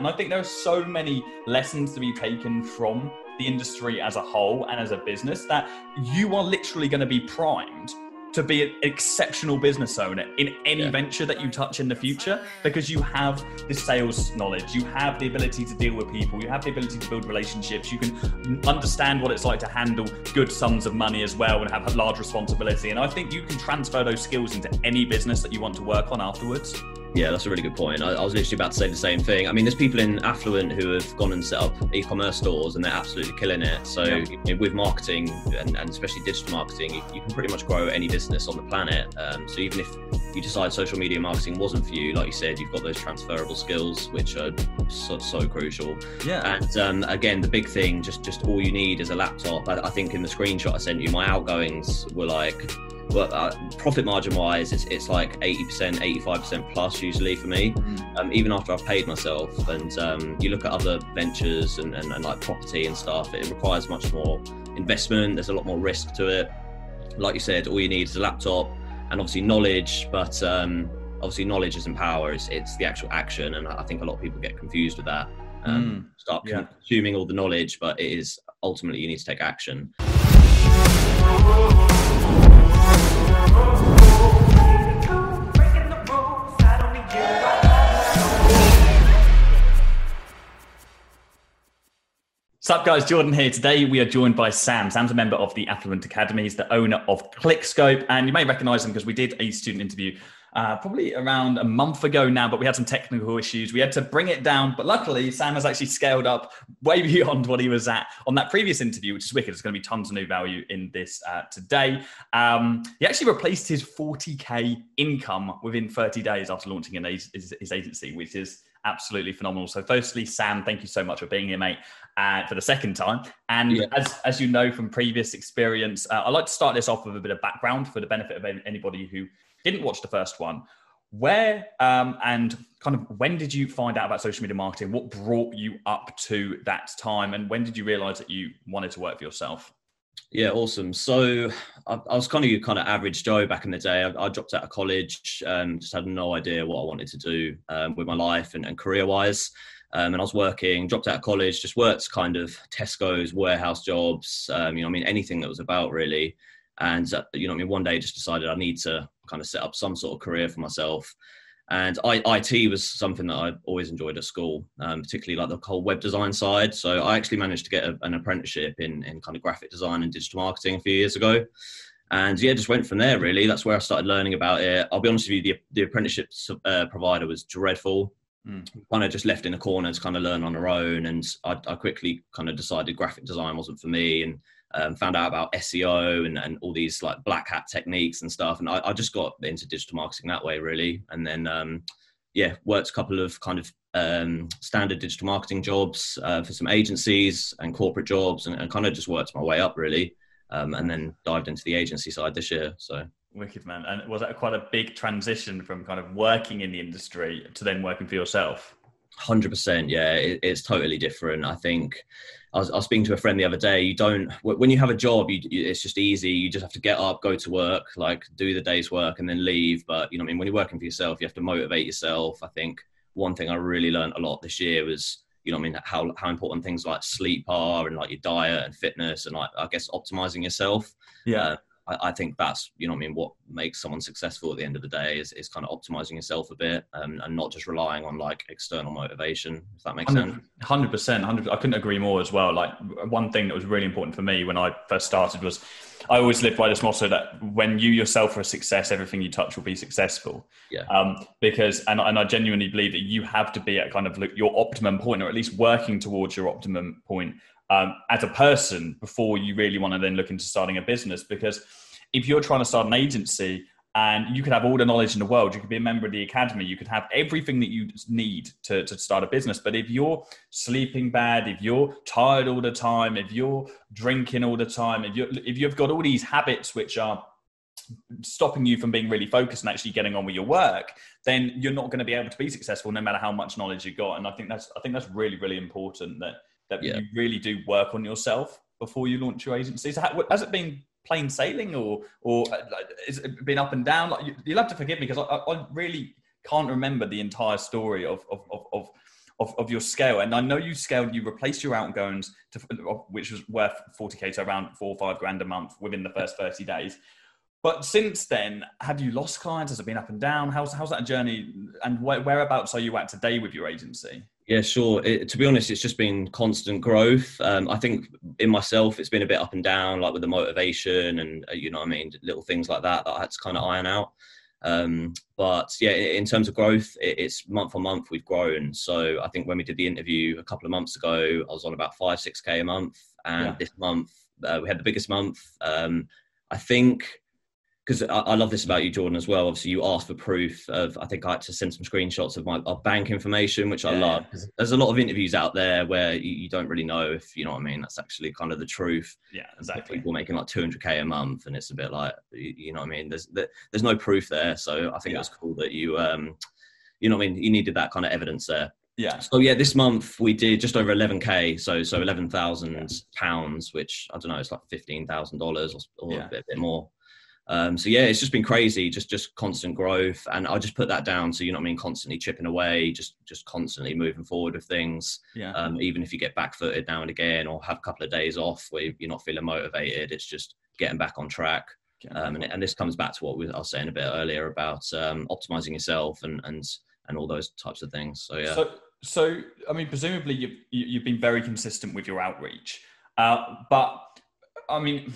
And I think there are so many lessons to be taken from the industry as a whole and as a business that you are literally going to be primed to be an exceptional business owner in any yeah. venture that you touch in the future because you have the sales knowledge, you have the ability to deal with people, you have the ability to build relationships, you can understand what it's like to handle good sums of money as well and have a large responsibility. And I think you can transfer those skills into any business that you want to work on afterwards. Yeah, that's a really good point. I, I, was literally about to say the same thing. I mean, there's people in affluent who have gone and set up e-commerce stores and they're absolutely killing it. So yeah. you know, with marketing and, and, especially digital marketing, you, you, can pretty much grow any business on the planet. Um, so even if you decide social media marketing wasn't for you, like you said, you've got those transferable skills which are so, so crucial. Yeah. And um, again, the big thing, just just all you need is a laptop. I, I think in the screenshot I sent you, my outgoings were like but uh, profit margin wise, it's, it's like 80%, 85% plus usually for me, mm. um, even after I've paid myself. And um, you look at other ventures and, and, and, like property and stuff, it requires much more investment. There's a lot more risk to it. Like you said, all you need is a laptop and obviously knowledge, but um, obviously knowledge isn't power, it's, it's the actual action. And I think a lot of people get confused with that. Mm. Start yeah. consuming all the knowledge, but it is ultimately you need to take action. What's up, guys? Jordan here. Today we are joined by Sam. Sam's a member of the Affluent Academy. He's the owner of ClickScope, and you may recognize him because we did a student interview uh, probably around a month ago now, but we had some technical issues. We had to bring it down, but luckily Sam has actually scaled up way beyond what he was at on that previous interview, which is wicked. There's going to be tons of new value in this uh, today. Um, he actually replaced his 40k income within 30 days after launching his agency, which is absolutely phenomenal. So, firstly, Sam, thank you so much for being here, mate, uh, for the second time. And yeah. as, as you know from previous experience, uh, I'd like to start this off with a bit of background for the benefit of anybody who didn't watch the first one. Where um, and kind of when did you find out about social media marketing? What brought you up to that time? And when did you realize that you wanted to work for yourself? Yeah, awesome. So I, I, was kind of your kind of average Joe back in the day. I, I dropped out of college, um, just had no idea what I wanted to do um, with my life and, and career wise. Um, and I was working, dropped out of college, just worked kind of Tesco's warehouse jobs. Um, you know, I mean, anything that was about really. And uh, you know, I mean, one day just decided I need to kind of set up some sort of career for myself. And I, IT was something that I always enjoyed at school, um, particularly like the whole web design side. So I actually managed to get a, an apprenticeship in, in kind of graphic design and digital marketing a few years ago. And yeah, just went from there really. That's where I started learning about it. I'll be honest with you, the, the apprenticeship uh, provider was dreadful. Mm. Kind of just left in a corner to kind of learn on our own. And I, I quickly kind of decided graphic design wasn't for me. And um, found out about SEO and, and all these like black hat techniques and stuff. And I, I just got into digital marketing that way, really. And then, um, yeah, worked a couple of kind of um, standard digital marketing jobs uh, for some agencies and corporate jobs and, and, kind of just worked my way up, really. Um, and then dived into the agency side this year. So. Wicked man, and was that quite a big transition from kind of working in the industry to then working for yourself? Hundred percent, yeah, it, it's totally different. I think I was, I was, speaking to a friend the other day. You don't when you have a job, you, it's just easy. You just have to get up, go to work, like do the day's work, and then leave. But you know, I mean, when you're working for yourself, you have to motivate yourself. I think one thing I really learned a lot this year was, you know, I mean, how how important things like sleep are, and like your diet and fitness, and like I guess optimizing yourself. Yeah. Uh, I, I, think that's you know I mean what makes someone successful at the end of the day is, is kind of optimizing yourself a bit and, and not just relying on like external motivation if that makes 100, sense 100% 100 I couldn't agree more as well. Like one thing that was really important for me when I first started was I always lived by this motto that when you yourself are a success everything you touch will be successful. Yeah. Um, because and, and I genuinely believe that you have to be at kind of your optimum point or at least working towards your optimum point um, as a person before you really want to then look into starting a business. Because if you're trying to start an agency and you could have all the knowledge in the world, you could be a member of the academy, you could have everything that you need to, to start a business. But if you're sleeping bad, if you're tired all the time, if you're drinking all the time, if you if you've got all these habits which are stopping you from being really focused and actually getting on with your work, then you're not going to be able to be successful no matter how much knowledge you got. And I think that's I think that's really really important that that yeah. you really do work on yourself before you launch your agency. So has it been plain sailing or or uh, has it been up and down? Like you'll have to forgive me because I, I really can't remember the entire story of of, of, of of, of your scale. And I know you scaled, you replaced your outgoings, to, which was worth 40K to around four or five grand a month within the first 30 days. But since then, have you lost clients? Has it been up and down? How's, how's that journey? And whereabouts are you at today with your agency? Yeah, sure. It, to be honest, it's just been constant growth. Um, I think in myself, it's been a bit up and down, like with the motivation and, uh, you know I mean, little things like that that I had to kind of iron out. Um, but yeah, in terms of growth, it's month on month we've grown. So I think when we did the interview a couple of months ago, I was on about five, six K a month. And yeah. this month, uh, we had the biggest month. Um, I think because I, I, love this about you, Jordan, as well. Obviously, you asked for proof of. I think I had to send some screenshots of my of bank information, which I love. There's a lot of interviews out there where you, you, don't really know if you know what I mean. That's actually kind of the truth. Yeah, exactly. People making like 200k a month, and it's a bit like you, you know what I mean. There's there's no proof there, so I think yeah. it was cool that you um, you know what I mean. You needed that kind of evidence there. Yeah. So yeah, this month we did just over 11k, so so 11,000 pounds, which I don't know, it's like 15,000 dollars or, or yeah. a, bit, a bit more. Um, so yeah, it's just been crazy, just just constant growth, and I just put that down to you know what I mean, constantly chipping away, just just constantly moving forward with things. Yeah. Um, even if you get back footed now and again, or have a couple of days off where you're not feeling motivated, it's just getting back on track. Um, and, and, this comes back to what we, I was saying a bit earlier about um, optimizing yourself and and and all those types of things. So yeah. So so I mean, presumably you've you've been very consistent with your outreach, uh, but I mean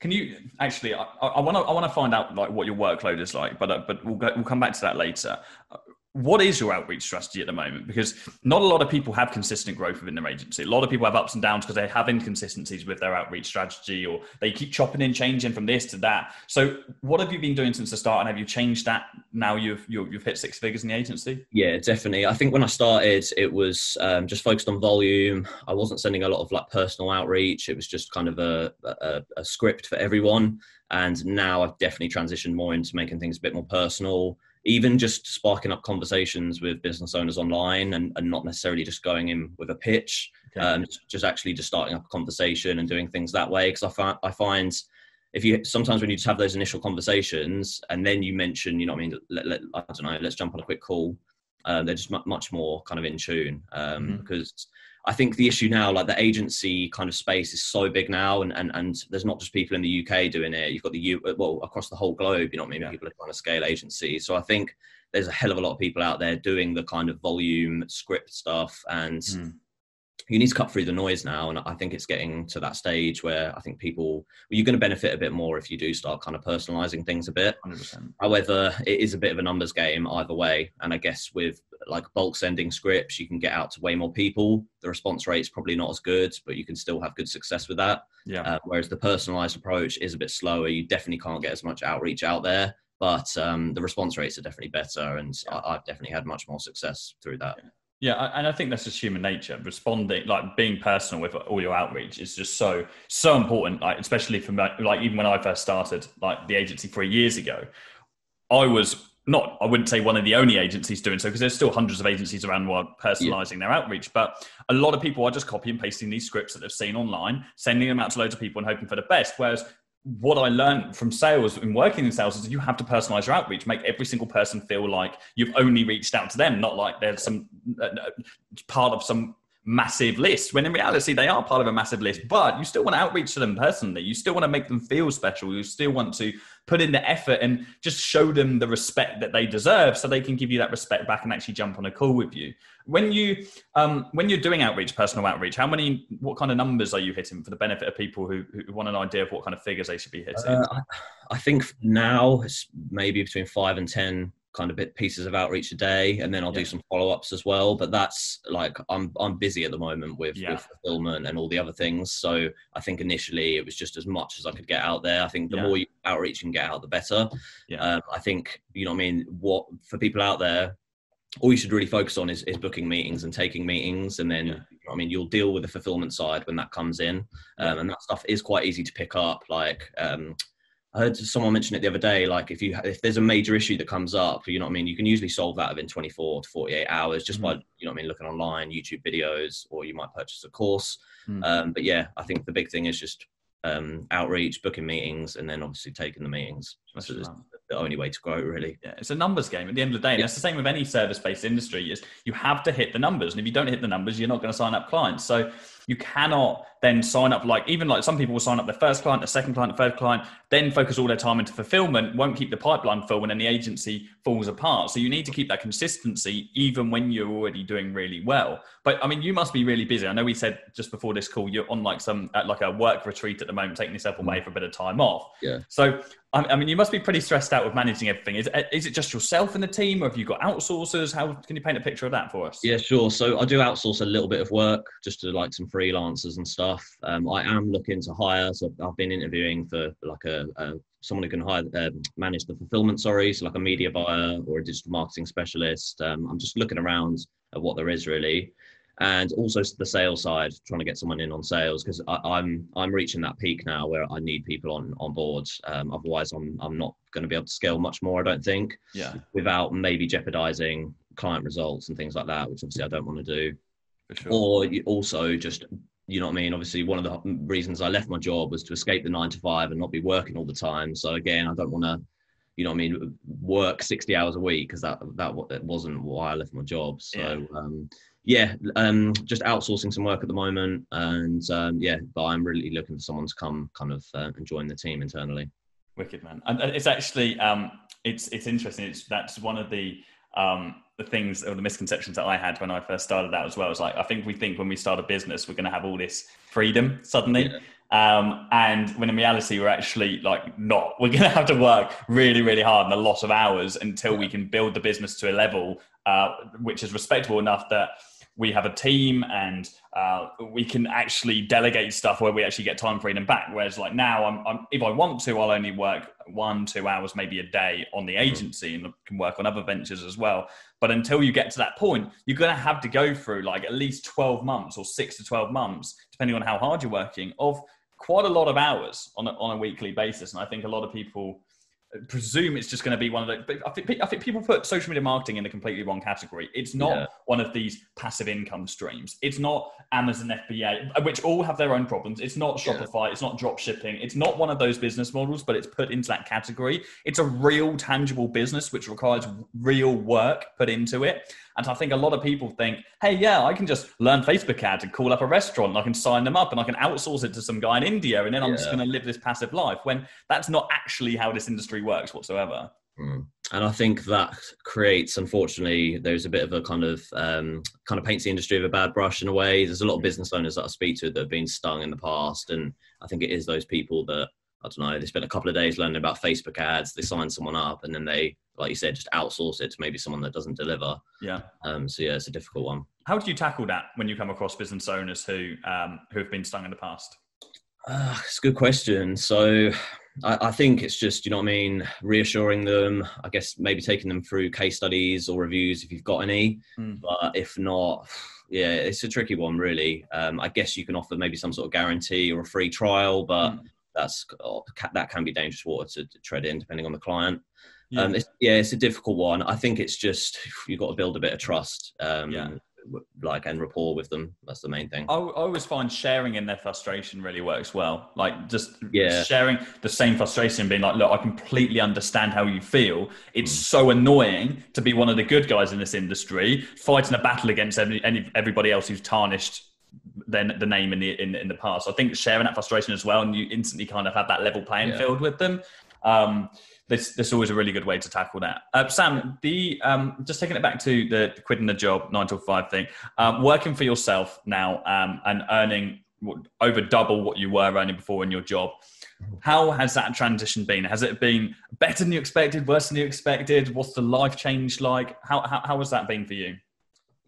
can you actually? I want to. I want to find out like what your workload is like, but uh, but we'll go, we'll come back to that later what is your outreach strategy at the moment? Because not a lot of people have consistent growth within their agency. A lot of people have ups and downs because they have inconsistencies with their outreach strategy or they keep chopping and changing from this to that. So, what have you been doing since the start, and have you changed that now you've you've you've hit six figures in the agency? Yeah, definitely. I think when I started, it was um, just focused on volume. I wasn't sending a lot of like personal outreach. It was just kind of a, a, a script for everyone. And now I've definitely transitioned more into making things a bit more personal even just sparking up conversations with business owners online and, and not necessarily just going in with a pitch, okay. um, just actually just starting up a conversation and doing things that way. Because I find I find if you sometimes when you just have those initial conversations and then you mention, you know, I mean, let, let, I don't know, let's jump on a quick call. Um, they're just much more kind of in tune um, mm-hmm. because I think the issue now, like the agency kind of space, is so big now, and and and there's not just people in the UK doing it. You've got the U, well across the whole globe. You know what I mean? Yeah. People are trying to scale agencies. So I think there's a hell of a lot of people out there doing the kind of volume script stuff, and mm you need to cut through the noise now and i think it's getting to that stage where i think people well, you're going to benefit a bit more if you do start kind of personalizing things a bit 100%. however it is a bit of a numbers game either way and i guess with like bulk sending scripts you can get out to way more people the response rate is probably not as good but you can still have good success with that yeah uh, whereas the personalized approach is a bit slower you definitely can't get as much outreach out there but um, the response rates are definitely better and. I, have definitely had much more success through that yeah. Yeah, and I think that's just human nature. Responding, like being personal with all your outreach, is just so so important. Like especially for me, like even when I first started, like the agency three years ago, I was not. I wouldn't say one of the only agencies doing so because there's still hundreds of agencies around the world personalizing yeah. their outreach. But a lot of people are just copy and pasting these scripts that they've seen online, sending them out to loads of people and hoping for the best. Whereas what I learned from sales and working in sales is you have to personalize your outreach, make every single person feel like you've only reached out to them, not like there's some uh, uh part of some massive list when in reality they are part of a massive list but you still want to outreach to them personally. You still want to make them feel special. You still want to put in the effort and just show them the respect that they deserve so they can give you that respect back and actually jump on a call with you. When you um, when you're doing outreach personal outreach how many what kind of numbers are you hitting for the benefit of people who, who want an idea of what kind of figures they should be hitting? Uh, I think now it's maybe between five and ten kind of bit pieces of outreach a day and then I'll yeah. do some follow-ups as well. But that's like I'm I'm busy at the moment with, yeah. with fulfillment and all the other things. So I think initially it was just as much as I could get out there. I think the yeah. more outreach you can get out the better. Yeah. Um, I think you know I mean? What for people out there all you should really focus on is, is booking meetings and taking meetings. And then you know I mean? You'll deal with the fulfillment side when that comes in. Um, and that stuff is quite easy to pick up. Like um, I heard someone mention it the other day. Like if you if there's a major issue that comes up, you know what I mean, you can usually solve that within 24 to 48 hours just mm-hmm. by you know what I mean looking online, YouTube videos, or you might purchase a course. Mm-hmm. Um, but yeah, I think the big thing is just um, outreach, booking meetings, and then obviously taking the meetings. That's, the only way to grow, really. Yeah, it's a numbers game at the end of the day. And it's the same with any service-based industry. Is you have to hit the numbers, and if you don't hit the numbers, you're not going to sign up clients. So you cannot then sign up like even like some people will sign up their first client, the second client, the third client, then focus all their time into fulfillment, won't keep the pipeline full, and then the agency falls apart. So you need to keep that consistency even when you're already doing really well. But I mean, you must be really busy. I know we said just before this call you're on like some like a work retreat at the moment, taking yourself away mm. for a bit of time off. Yeah. So I mean, you must be pretty stressed out with managing everything. Is, uh, is it just yourself and the team, or have you got outsourcers? How can you paint a picture of that for us? Yeah, sure. So I do outsource a little bit of work just to like some freelancers and stuff. Um, I am looking to hire, so I've been interviewing for like a, a someone who can hire um, manage the fulfillment. Sorry, so like a media buyer or a digital marketing specialist. Um, I'm just looking around at what there is really and also the sales side, trying to get someone in on sales because I'm I'm reaching that peak now where I need people on on board. Um, otherwise, I'm I'm not going to be able to scale much more. I don't think. Yeah. Without maybe jeopardizing client results and things like that, which obviously I don't want to do. Sure. Or also just you know what I mean. Obviously, one of the reasons I left my job was to escape the nine to five and not be working all the time. So again, I don't want to you know what I mean, work 60 hours a week because that, that wasn't why I left my job. So, yeah. um, yeah, um, just outsourcing some work at the moment, and um, yeah, but I'm really looking for someone to come kind of uh, and join the team internally. Wicked man, and it's actually um, it's it's interesting. It's that's one of the um, the things or the misconceptions that I had when I first started out as well. It's like I think we think when we start a business we're going to have all this freedom suddenly. Yeah. Um, and when in reality we're actually like not we're going to have to work really really hard and a lot of hours until yeah. we can build the business to a level uh, which is respectable enough that we have a team and uh, we can actually delegate stuff where we actually get time freedom back. Whereas like now, I'm, I'm, if I want to, I'll only work one, two hours, maybe a day on the mm-hmm. agency and can work on other ventures as well. But until you get to that point, you're going to have to go through like at least 12 months or six to 12 months, depending on how hard you're working, of quite a lot of hours on a, on a weekly basis. And I think a lot of people presume it's just going to be one of the. But I think, I think people put social media marketing in a completely wrong category. It's not yeah. one of these passive income streams. It's not Amazon FBA, which all have their own problems. It's not Shopify. Yeah. It's not drop shipping. It's not one of those business models, but it's put into that category. It's a real, tangible business which requires real work put into it. And I think a lot of people think, hey, yeah, I can just learn Facebook ads and call up a restaurant and I can sign them up and I can outsource it to some guy in India and then I'm yeah. just going to live this passive life when that's not actually how this industry works whatsoever. Mm. And I think that creates, unfortunately, there's a bit of a kind of um, kind of paints the industry with a bad brush in a way. There's a lot of business owners that I speak to that have been stung in the past, and I think it is those people that I don't know. They spend a couple of days learning about Facebook ads. They sign someone up, and then they, like you said, just outsource it to maybe someone that doesn't deliver. Yeah. Um. So yeah, it's a difficult one. How do you tackle that when you come across business owners who um who have been stung in the past? Uh, it's a good question. So I, I, think it's just, you know what I mean, reassuring them, I guess maybe taking them through case studies or reviews if you've got any. Mm. But if not, yeah, it's a tricky one, really. Um, I guess you can offer maybe some sort of guarantee or a free trial, but mm that's oh, that can be dangerous water to, to tread in depending on the client. Yeah. Um, it's, yeah, it's a difficult one. I think it's just you've got to build a bit of trust. Um, yeah like and rapport with them. That's the main thing. I, I, always find sharing in their frustration really works well. Like just yeah. sharing the same frustration, being like, look, I completely understand how you feel. It's mm. so annoying to be one of the good guys in this industry, fighting a battle against any, any everybody else who's tarnished then the name in the in, in the past. I think sharing that frustration as well, and you instantly kind of have that level playing yeah. field with them. Um, this this always a really good way to tackle that. Uh, Sam, the um, just taking it back to the, the quitting the job nine to five thing, um, working for yourself now um, and earning over double what you were earning before in your job. How has that transition been? Has it been better than you expected, worse than you expected? What's the life change like? How, how, how has that been for you?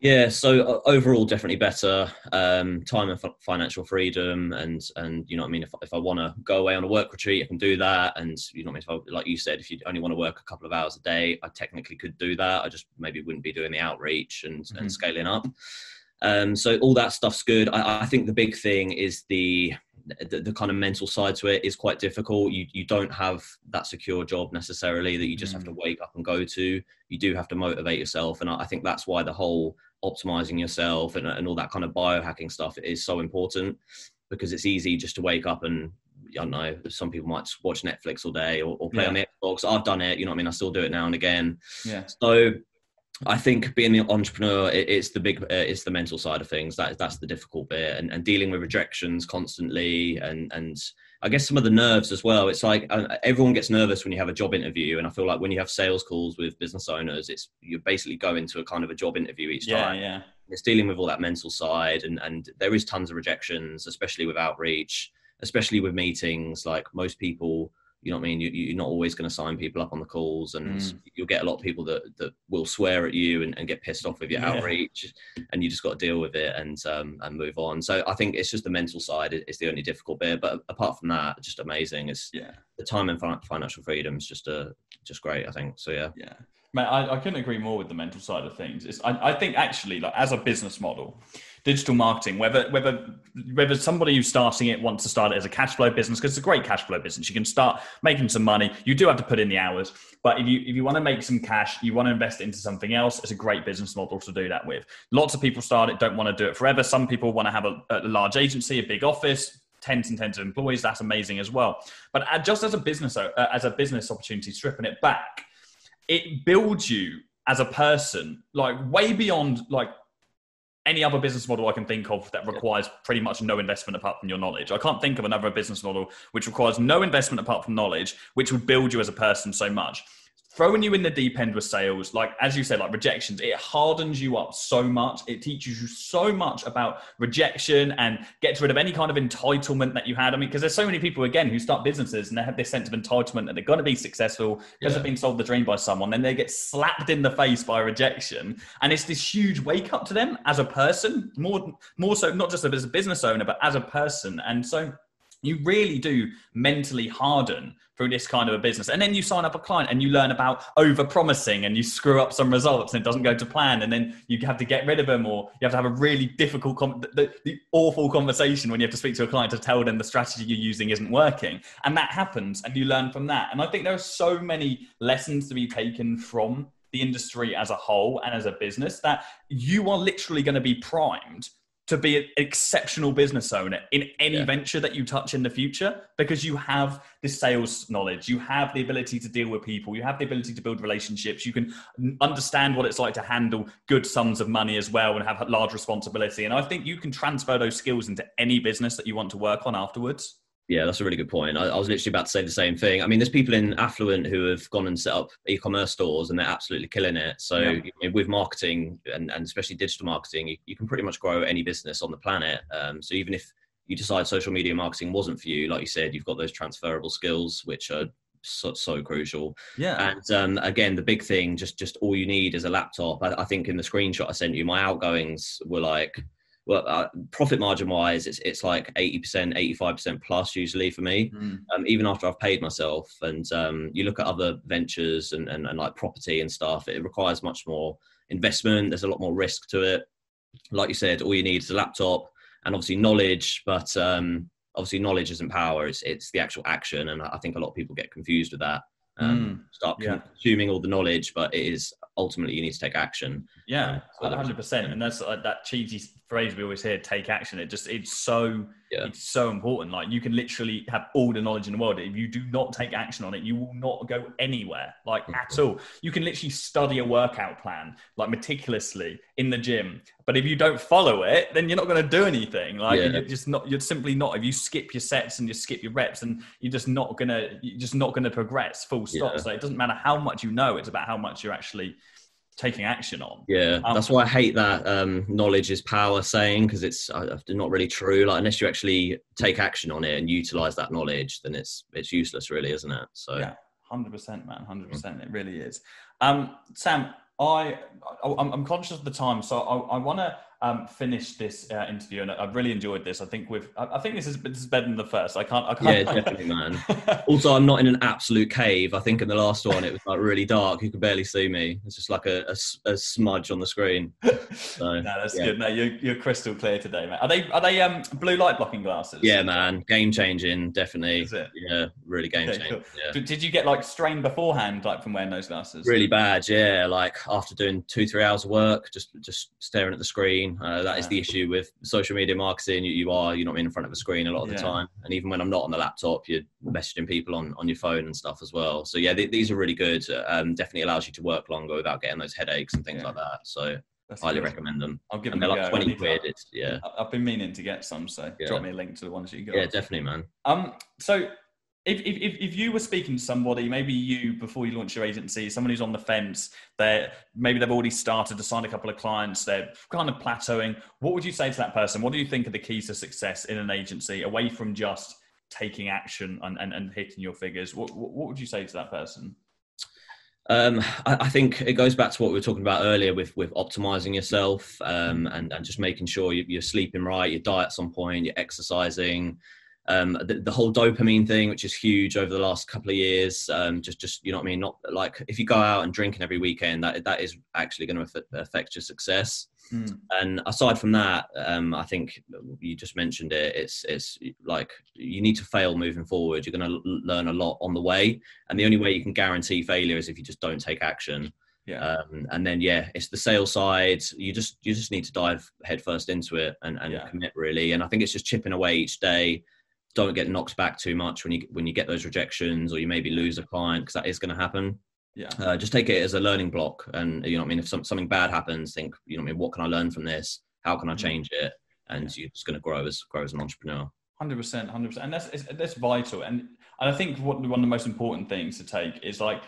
Yeah, so uh, overall, definitely better um, time and financial freedom, and and you know what I mean. If if I want to go away on a work retreat, I can do that, and you know what I mean. If I, like you said, if you only want to work a couple of hours a day, I technically could do that. I just maybe wouldn't be doing the outreach and mm-hmm. and scaling up. Um, so all that stuff's good. I, I think the big thing is the the, the, kind of mental side to it is quite difficult. You you don't have that secure job necessarily that you just mm. have to wake up and go to. You do have to motivate yourself, and I, I think that's why the whole optimizing yourself and, and all that kind of biohacking stuff is so important because it's easy just to wake up and I don't know. Some people might watch Netflix all day or, or play Yeah. on the Xbox. I've done it. You know what I mean? I still do it now and again. Yeah. So I think being the entrepreneur, it, it's the big, uh, it's the mental side of things. That that's the difficult bit, and, and dealing with rejections constantly, and and I guess some of the nerves as well. It's like uh, everyone gets nervous when you have a job interview, and I feel like when you have sales calls with business owners, it's you're basically go into a kind of a job interview each Yeah, time. yeah. It's dealing with all that mental side, and and there is tons of rejections, especially with outreach, especially with meetings. Like most people you know what I mean? You, you're not always going to sign people up on the calls, and Mm. you'll get a lot of people that, that will swear at you and, and get pissed off with your Yeah. outreach, and you just got to deal with it and um, and move on. So I think it's just the mental side is the only difficult bit, but apart from that, just amazing. It's Yeah. the time and fin- financial freedom is just a just great. I think so. Yeah, Yeah. Mate, I, I couldn't agree more with the mental side of things. It's, I, I think actually, like as a business model, digital marketing, whether whether whether somebody who's starting it wants to start it as a cash flow business, because it's a great cash flow business. You can start making some money. You do have to put in the hours, but if you if you want to make some cash, you want to invest it into something else. It's a great business model to do that with. Lots of people start it, don't want to do it forever. Some people want to have a, a large agency, a big office, tens and tens of employees. That's amazing as well. But just as a business uh, as a business opportunity, stripping it back it builds you as a person like way beyond like any other business model I can think of that requires pretty much no investment apart from your knowledge. I can't think of another business model which requires no investment apart from knowledge, which would build you as a person so much. Throwing you in the deep end with sales, like as you said, like rejections, it hardens you up so much. It teaches you so much about rejection and gets rid of any kind of entitlement that you had. I mean, because there's so many people again who start businesses and they have this sense of entitlement that they're going to be successful because Yeah. they've been sold the dream by someone. Then they get slapped in the face by rejection, and it's this huge wake up to them as a person, more more so not just as a business owner, but as a person. And so you really do mentally harden through this kind of a business. And then you sign up a client and you learn about over promising and you screw up some results and it doesn't go to plan. And then you have to get rid of them or you have to have a really difficult, the, the awful conversation when you have to speak to a client to tell them the strategy you're using isn't working. And that happens and you learn from that. And I think there are so many lessons to be taken from the industry as a whole and as a business that you are literally going to be primed to be an exceptional business owner in any Yeah. venture that you touch in the future because you have this sales knowledge you have the ability to deal with people you have the ability to build relationships you can understand what it's like to handle good sums of money as well and have large responsibility and i think you can transfer those skills into any business that you want to work on afterwards Yeah, that's a really good point. I, I was literally about to say the same thing. I mean, there's people in affluent who have gone and set up e-commerce stores and they're absolutely killing it. So Yeah. you know, with marketing and, and especially digital marketing, you, you can pretty much grow any business on the planet. Um, so even if you decide social media marketing wasn't for you, like you said, you've got those transferable skills, which are so, so crucial. yeah And um, again, the big thing, just just all you need is a laptop. I, I think in the screenshot I sent you, my outgoings were like, well, uh, profit margin wise, it's it's like eighty percent, eighty five percent plus usually for me. Mm. Um, even after I've paid myself, and um, you look at other ventures and, and and like property and stuff, it requires much more investment. There's a lot more risk to it. Like you said, all you need is a laptop and obviously knowledge, but um, obviously knowledge isn't power; it's it's the actual action, and I think a lot of people get confused with that. Um, start yeah. consuming all the knowledge, but it is ultimately you need to take action. Yeah, Um, was- hundred percent, and that's like that cheesy phrase we always hear: "Take action." It just it's so Yeah. it's so important. Like you can literally have all the knowledge in the world. If you do not take action on it, you will not go anywhere, like mm-hmm. at all. You can literally study a workout plan like meticulously in the gym, but if you don't follow it, then you're not going to do anything. Like Yeah. you're just not. You're simply not. If you skip your sets and you skip your reps, and you're just not gonna. You're just not gonna progress. Full stop. Yeah. So it doesn't matter how much you know. It's about how much you're actually taking action on. Yeah, Um, that's why I hate that um, knowledge is power saying because it's uh, not really true. Like unless you actually take action on it and utilize that knowledge, then it's it's useless, really, isn't it? So Yeah, hundred percent, man, hundred percent. It really is. Um, Sam, I, I I'm, I'm conscious of the time, so I, I want to um, finish this uh, interview, and I've really enjoyed this. I think we've, I, I think this is this is better than the first. I can't, I yeah, can't. definitely, man. Also, I'm not in an absolute cave. I think in the last one it was like really dark. You could barely see me. It's just like a a smudge on the screen. So no, that's yeah. good. No, you're, you're crystal clear today, man. Are they are they um blue light blocking glasses? yeah, man, game changing, definitely. Is it? Yeah, really game Okay, changing. cool. Yeah. Did, did you get like strained beforehand, like from wearing those glasses? really bad yeah like after doing two three hours of work just just staring at the screen screen. Uh, that is the issue with social media marketing. You, you are you're not in front of a screen a lot of the time, and even when I'm not on the laptop, you're messaging people on, on your phone and stuff as well. So yeah, th- these are really good. Um, definitely allows you to work longer without getting those headaches and things like that. So that's highly good. recommend them. I'll give and them they're like twenty quid. It's, yeah, I've been meaning to get some, so yeah. drop me a link to the ones you got. Yeah, definitely, man. Um, so if, if, if you were speaking to somebody, maybe you before you launch your agency, someone who's on the fence, they maybe they've already started to sign a couple of clients, they're kind of plateauing. What would you say to that person? What do you think are the keys to success in an agency, away from just taking action and, and, and hitting your figures? What, what would you say to that person? Um, I, I, think it goes back to what we were talking about earlier with with optimizing yourself um, and and just making sure you, are sleeping right, your diet's on point, you're exercising. Um, the, the, whole dopamine thing, which is huge over the last couple of years, um, just just you know what I mean. Not like if you go out and drinking every weekend, that that is actually going to affect your success. Mm. And aside from that, um, I think you just mentioned it. It's it's like you need to fail moving forward. You're going to learn a lot on the way, and the only way you can guarantee failure is if you just don't take action. Yeah. Um, and then yeah, it's the sales side. You just you just need to dive headfirst into it and, and yeah. commit really. And I think it's just chipping away each day. Don't get knocked back too much when you when you get those rejections or you maybe lose a client because that is going to happen. Yeah. Uh, just take it as a learning block, and you know, what I mean, if some, something bad happens, think, you know, what I mean, what can I learn from this? How can I mm. change it? And yeah. you're just going to grow as grow as an entrepreneur. Hundred percent, hundred percent, and that's that's vital. And and I think what one of the most important things to take is like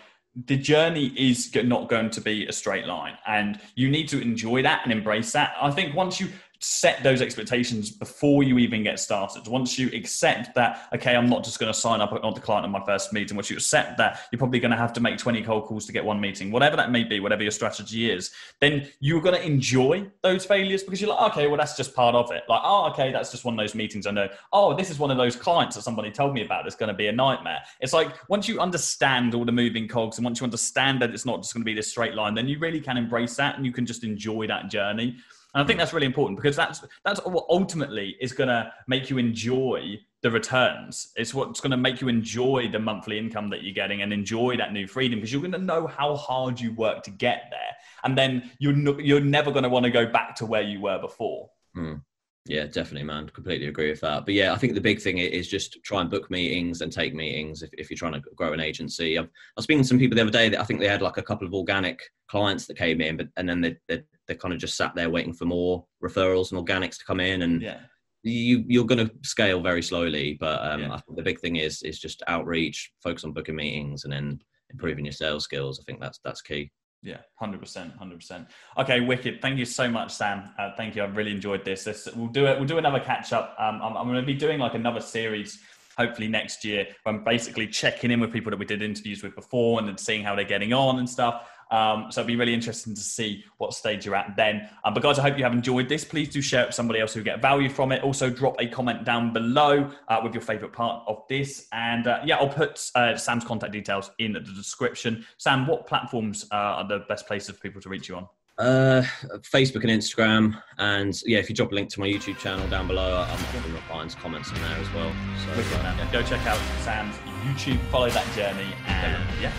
the journey is not going to be a straight line, and you need to enjoy that and embrace that. I think once you set those expectations before you even get started. Once you accept that, okay, I'm not just going to sign up on the client on my first meeting. Once you accept that, you're probably going to have to make 20 cold calls to get one meeting, whatever that may be, whatever your strategy is. Then you're going to enjoy those failures because you're like, okay, well, that's just part of it. Like, oh, okay, that's just one of those meetings I know. Oh, this is one of those clients that somebody told me about. It's going to be a nightmare. It's like once you understand all the moving cogs and once you understand that it's not just going to be this straight line, then you really can embrace that and you can just enjoy that journey. And I think that's really important because that's that's what ultimately is going to make you enjoy the returns. It's what's going to make you enjoy the monthly income that you're getting and enjoy that new freedom because you're going to know how hard you work to get there, and then you're no, you're never going to want to go back to where you were before. Mm. Yeah, definitely, man. Completely agree with that. But yeah, I think the big thing is just try and book meetings and take meetings if, if you're trying to grow an agency. I've, I was speaking to some people the other day that I think they had like a couple of organic clients that came in, but and then they, they, they kind of just sat there waiting for more referrals and organics to come in. And yeah. you, you're going to scale very slowly. But um, yeah. I think the big thing is is just outreach, focus on booking meetings and then improving your sales skills. I think that's that's key. Yeah, hundred percent, hundred percent. Okay, wicked. Thank you so much, Sam. Uh, thank you. I've really enjoyed this. this. We'll do it. We'll do another catch up. Um, I'm, I'm going to be doing like another series, hopefully next year. Where I'm basically checking in with people that we did interviews with before and then seeing how they're getting on and stuff. Um, so it'll be really interesting to see what stage you're at then. Um, but guys, I hope you have enjoyed this. Please do share it with somebody else who get value from it. Also, drop a comment down below uh, with your favorite part of this. And uh, yeah, I'll put uh, Sam's contact details in the description. Sam, what platforms uh, are the best places for people to reach you on? Uh, Facebook and Instagram, and yeah, if you drop a link to my YouTube channel down below, I'm often replying to comments on there as well. So uh, yeah. go check out Sam's YouTube, follow that journey, and yeah,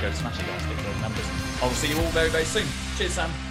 go smash it, guys. Get those numbers. I will see you all very, very soon. Cheers, Sam.